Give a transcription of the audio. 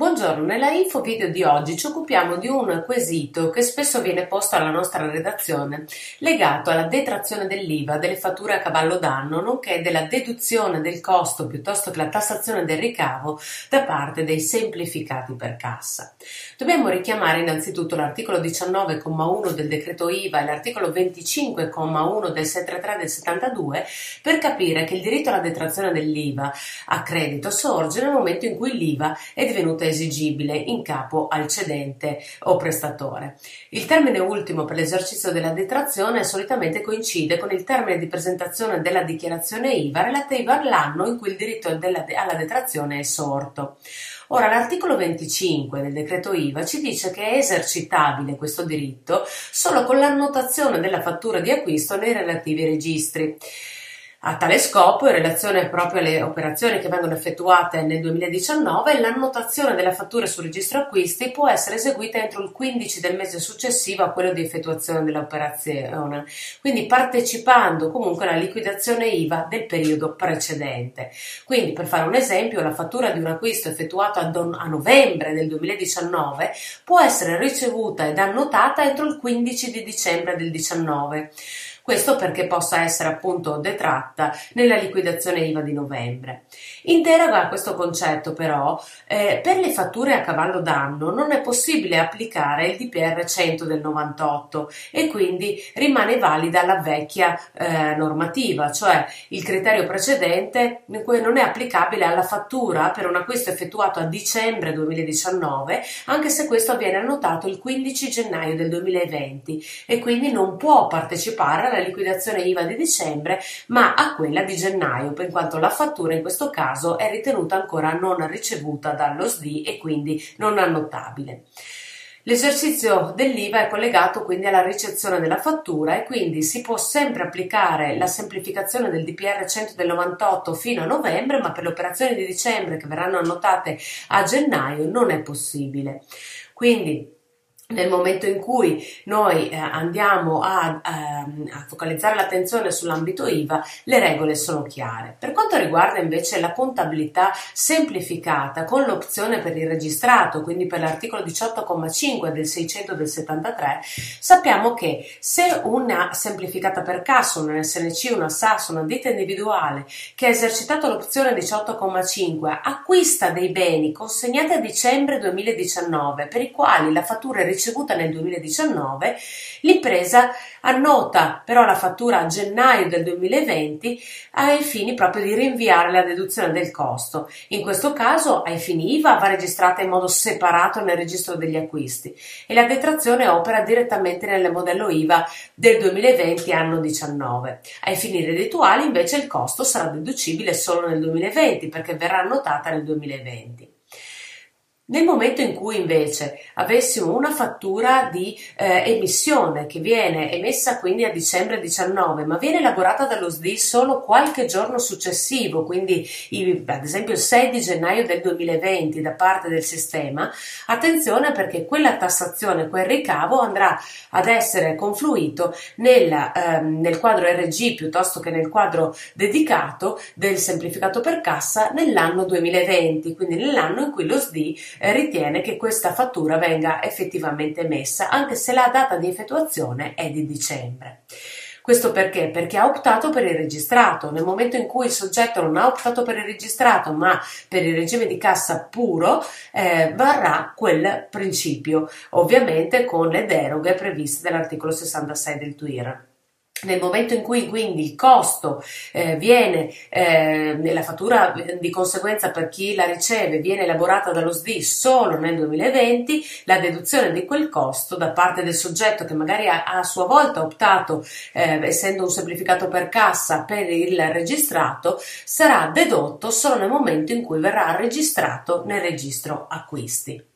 Buongiorno, nella info video di oggi ci occupiamo di un quesito che spesso viene posto alla nostra redazione legato alla detrazione dell'IVA delle fatture a cavallo d'anno nonché della deduzione del costo piuttosto che la tassazione del ricavo da parte dei semplificati per cassa. Dobbiamo richiamare innanzitutto l'articolo 19,1 del decreto IVA e l'articolo 25,1 del 733 del 72 per capire che il diritto alla detrazione dell'IVA a credito sorge nel momento in cui l'IVA è divenuta esigibile in capo al cedente o prestatore. Il termine ultimo per l'esercizio della detrazione solitamente coincide con il termine di presentazione della dichiarazione IVA relativa all'anno in cui il diritto della, alla detrazione è sorto. Ora, l'articolo 25 del decreto IVA ci dice che è esercitabile questo diritto solo con l'annotazione della fattura di acquisto nei relativi registri. A tale scopo, in relazione proprio alle operazioni che vengono effettuate nel 2019, l'annotazione della fattura sul registro acquisti può essere eseguita entro il 15 del mese successivo a quello di effettuazione dell'operazione, quindi partecipando comunque alla liquidazione IVA del periodo precedente. Quindi, per fare un esempio, la fattura di un acquisto effettuato a, don- a novembre del 2019 può essere ricevuta ed annotata entro il 15 di dicembre del 2019 questo perché possa essere appunto detratta nella liquidazione IVA di novembre. In deroga a questo concetto però, eh, per le fatture a cavallo d'anno non è possibile applicare il DPR 100 del 98 e quindi rimane valida la vecchia eh, normativa, cioè il criterio precedente non è applicabile alla fattura per un acquisto effettuato a dicembre 2019, anche se questo viene annotato il 15 gennaio del 2020 e quindi non può partecipare alla liquidazione IVA di dicembre, ma a quella di gennaio, in quanto la fattura in questo caso è ritenuta ancora non ricevuta dallo SDI e quindi non annotabile. L'esercizio dell'IVA è collegato quindi alla ricezione della fattura e quindi si può sempre applicare la semplificazione del DPR 100 del 98 fino a novembre, ma per le operazioni di dicembre che verranno annotate a gennaio non è possibile. Quindi nel momento in cui noi eh, andiamo a, a, ehm, a, focalizzare l'attenzione sull'ambito IVA, le regole sono chiare. Per quanto riguarda invece la contabilità semplificata con l'opzione per il registrato, quindi per l'articolo 18,5 del 600 del 73, sappiamo che se una semplificata per cassa, un SNC, una SAS, una ditta individuale che ha esercitato l'opzione 18,5 acquista dei beni consegnati a dicembre 2019 per i quali la fattura è ricevuta nel 2019, l'impresa annota però la fattura a gennaio del 2020 ai fini proprio di rinviare la deduzione del costo. In questo caso, ai fini IVA va registrata in modo separato nel registro degli acquisti e la detrazione opera direttamente nel modello IVA del 2020 anno 19. Ai fini reddituali invece il costo sarà deducibile solo nel 2020 perché verrà annotata nel 2020. Nel momento in cui invece avessimo una fattura di eh, emissione che viene emessa quindi a dicembre 19, ma viene elaborata dallo SDI solo qualche giorno successivo, quindi il, ad esempio il 6 di gennaio del 2020 da parte del sistema, attenzione perché quella tassazione, quel ricavo andrà ad essere confluito nel, ehm, nel quadro RG piuttosto che nel quadro dedicato del semplificato per cassa nell'anno 2020, quindi nell'anno in cui lo SDI ritiene che questa fattura venga effettivamente emessa, anche se la data di effettuazione è di dicembre. Questo perché? Perché ha optato per il registrato. Nel momento in cui il soggetto non ha optato per il registrato, ma per il regime di cassa puro, eh, varrà quel principio, ovviamente con le deroghe previste dall'articolo 66 del TUIR. Nel momento in cui quindi il costo eh, viene, eh, la fattura di conseguenza per chi la riceve viene elaborata dallo SDI solo nel 2020, la deduzione di quel costo da parte del soggetto che magari ha, a sua volta optato, eh, essendo un semplificato per cassa, per il registrato, sarà dedotto solo nel momento in cui verrà registrato nel registro acquisti.